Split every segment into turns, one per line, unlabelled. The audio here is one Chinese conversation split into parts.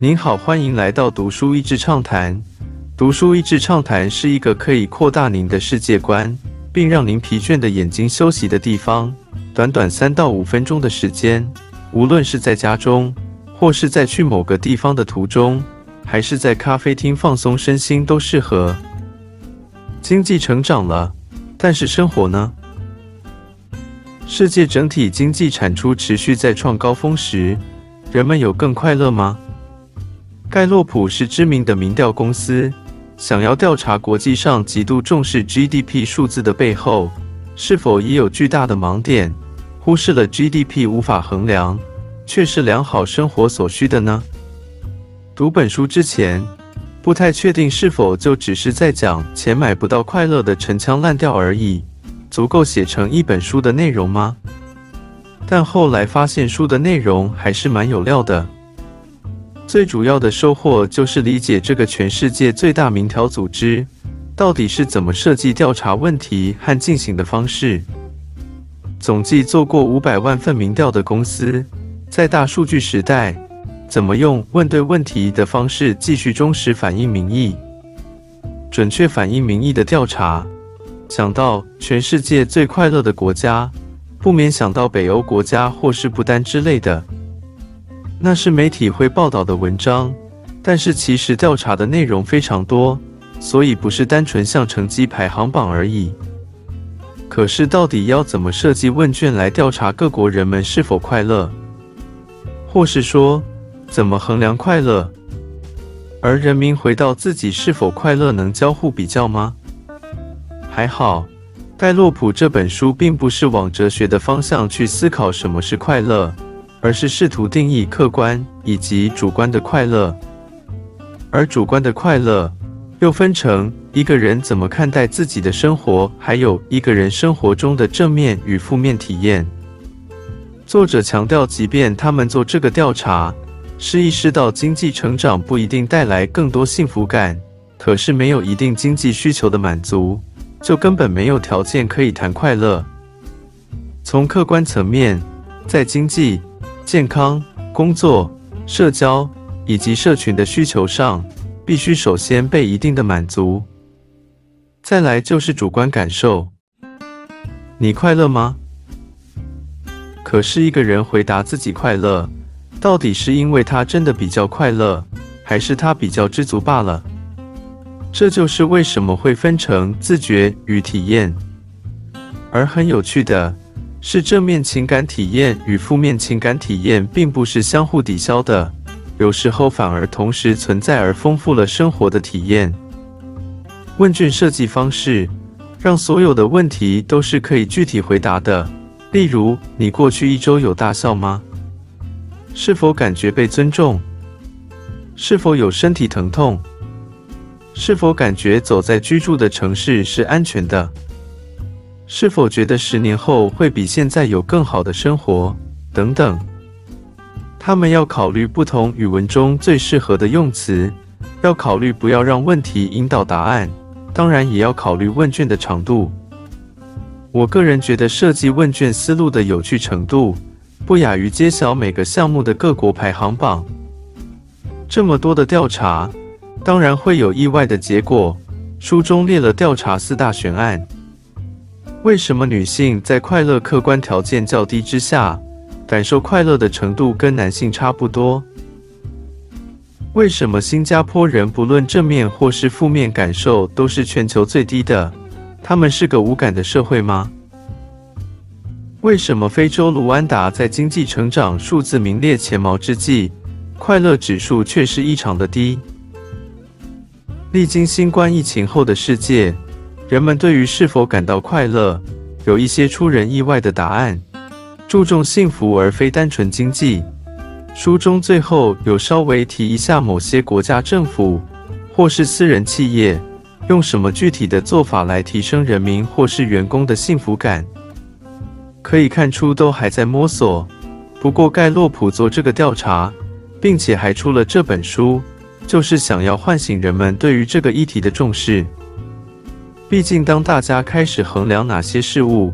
您好，欢迎来到读书益智畅谈。读书益智畅谈是一个可以扩大您的世界观，并让您疲倦的眼睛休息的地方。短短三到五分钟的时间，无论是在家中，或是在去某个地方的途中，还是在咖啡厅放松身心，都适合。经济成长了，但是生活呢？世界整体经济产出持续在创高峰时，人们有更快乐吗？盖洛普是知名的民调公司，想要调查国际上极度重视 GDP 数字的背后，是否也有巨大的盲点，忽视了 GDP 无法衡量，却是良好生活所需的呢？读本书之前，不太确定是否就只是在讲钱买不到快乐的陈腔滥调而已，足够写成一本书的内容吗？但后来发现书的内容还是蛮有料的。最主要的收获就是理解这个全世界最大民调组织到底是怎么设计调查问题和进行的方式。总计做过五百万份民调的公司，在大数据时代，怎么用问对问题的方式继续忠实反映民意、准确反映民意的调查？想到全世界最快乐的国家，不免想到北欧国家或是不丹之类的。那是媒体会报道的文章，但是其实调查的内容非常多，所以不是单纯像成绩排行榜而已。可是到底要怎么设计问卷来调查各国人们是否快乐，或是说怎么衡量快乐？而人民回到自己是否快乐能交互比较吗？还好，盖洛普这本书并不是往哲学的方向去思考什么是快乐。而是试图定义客观以及主观的快乐，而主观的快乐又分成一个人怎么看待自己的生活，还有一个人生活中的正面与负面体验。作者强调，即便他们做这个调查，是意识到经济成长不一定带来更多幸福感，可是没有一定经济需求的满足，就根本没有条件可以谈快乐。从客观层面，在经济。健康、工作、社交以及社群的需求上，必须首先被一定的满足。再来就是主观感受，你快乐吗？可是一个人回答自己快乐，到底是因为他真的比较快乐，还是他比较知足罢了？这就是为什么会分成自觉与体验。而很有趣的。是正面情感体验与负面情感体验并不是相互抵消的，有时候反而同时存在，而丰富了生活的体验。问卷设计方式让所有的问题都是可以具体回答的，例如：你过去一周有大笑吗？是否感觉被尊重？是否有身体疼痛？是否感觉走在居住的城市是安全的？是否觉得十年后会比现在有更好的生活？等等，他们要考虑不同语文中最适合的用词，要考虑不要让问题引导答案，当然也要考虑问卷的长度。我个人觉得设计问卷思路的有趣程度，不亚于揭晓每个项目的各国排行榜。这么多的调查，当然会有意外的结果。书中列了调查四大悬案。为什么女性在快乐客观条件较低之下，感受快乐的程度跟男性差不多？为什么新加坡人不论正面或是负面感受都是全球最低的？他们是个无感的社会吗？为什么非洲卢安达在经济成长数字名列前茅之际，快乐指数却是异常的低？历经新冠疫情后的世界。人们对于是否感到快乐，有一些出人意外的答案。注重幸福而非单纯经济。书中最后有稍微提一下某些国家政府或是私人企业用什么具体的做法来提升人民或是员工的幸福感。可以看出都还在摸索。不过盖洛普做这个调查，并且还出了这本书，就是想要唤醒人们对于这个议题的重视。毕竟，当大家开始衡量哪些事物，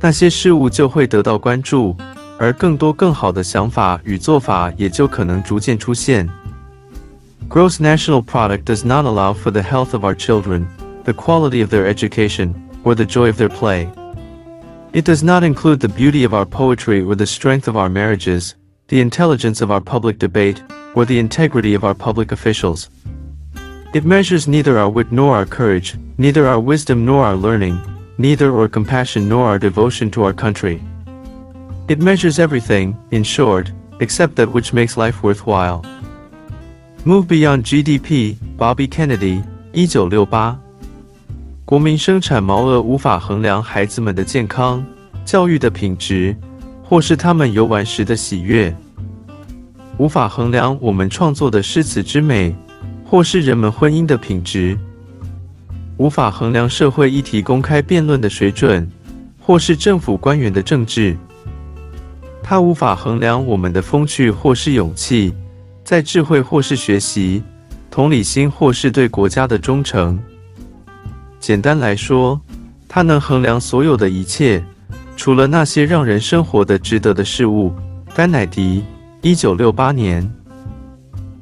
那些事物就会得到关注，而更多更好的想法与做法也就可能逐渐出现。 Gross national product does not allow for the health of our children, the quality of their education, or the joy of their play. It does not include the beauty of our poetry or the strength of our marriages, the intelligence of our public debate, or the integrity of our public officials. It measures neither our wit nor our courage, neither our wisdom nor our learning, neither our compassion nor our devotion to our country. It measures everything, in short, except that which makes life worthwhile. Move beyond GDP, Bobby Kennedy, 一九六八。国民生产毛额无法衡量孩子们的健康、教育的品质，或是他们游玩时的喜悦；无法衡量我们创作的诗词之美， 或是人们婚姻的品质；无法衡量社会议题公开辩论的水准，或是政府官员的政治。它无法衡量我们的风趣或是勇气，在智慧或是学习，同理心或是对国家的忠诚。简单来说，它能衡量所有的一切，除了那些让人生活的值得的事物。甘乃迪，一九六八年。